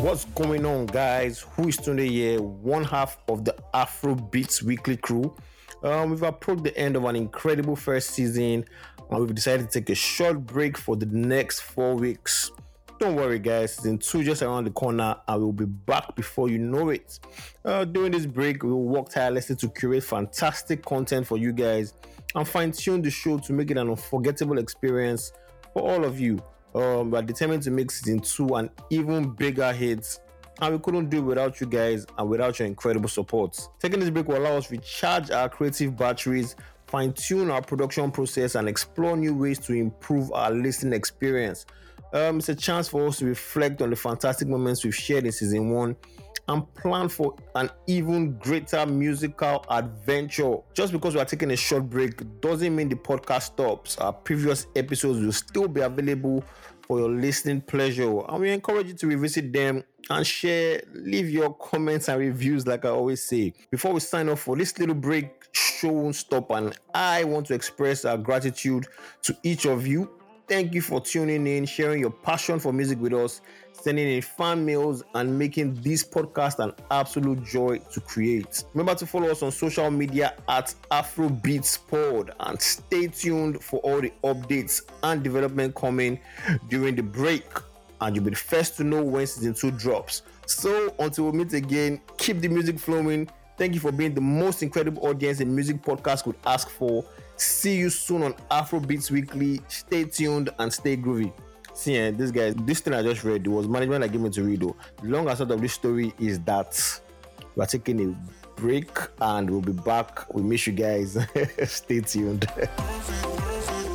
What's going on, guys? Who is Tunde here? One half of the Afro Beats Weekly crew. Um, we've approached the end of an incredible first season, and we've decided to take a short break for the next four weeks. Don't worry, guys, season two just around the corner, and we'll be back before you know it. Uh, during this break, we'll work tirelessly to curate fantastic content for you guys and fine tune the show to make it an unforgettable experience for all of you. Um, we're determined to make season two an even bigger hit, and we couldn't do it without you guys and without your incredible support. Taking this break will allow us to recharge our creative batteries, fine tune our production process, and explore new ways to improve our listening experience. Um, it's a chance for us to reflect on the fantastic moments we've shared in season one and plan for an even greater musical adventure. Just because we are taking a short break doesn't mean the podcast stops. Our previous episodes will still be available for your listening pleasure, and we encourage you to revisit them and share, leave your comments and reviews, like I always say. Before we sign off for this little break, show won't stop, and I want to express our gratitude to each of you Thank you for tuning in, sharing your passion for music with us, sending in fan mails, and making this podcast an absolute joy to create. Remember to follow us on social media at AfroBeatsPod and stay tuned for all the updates and development coming during the break. And you'll be the first to know when season 2 drops. So until we meet again, keep the music flowing. Thank you for being the most incredible audience a music podcast could ask for. See you soon on Afro Beats Weekly. Stay tuned and stay groovy. See, eh, this guy, this thing I just read was management that gave me to read. Though. The long answer of this story is that we're taking a break and we'll be back. We miss you guys. stay tuned.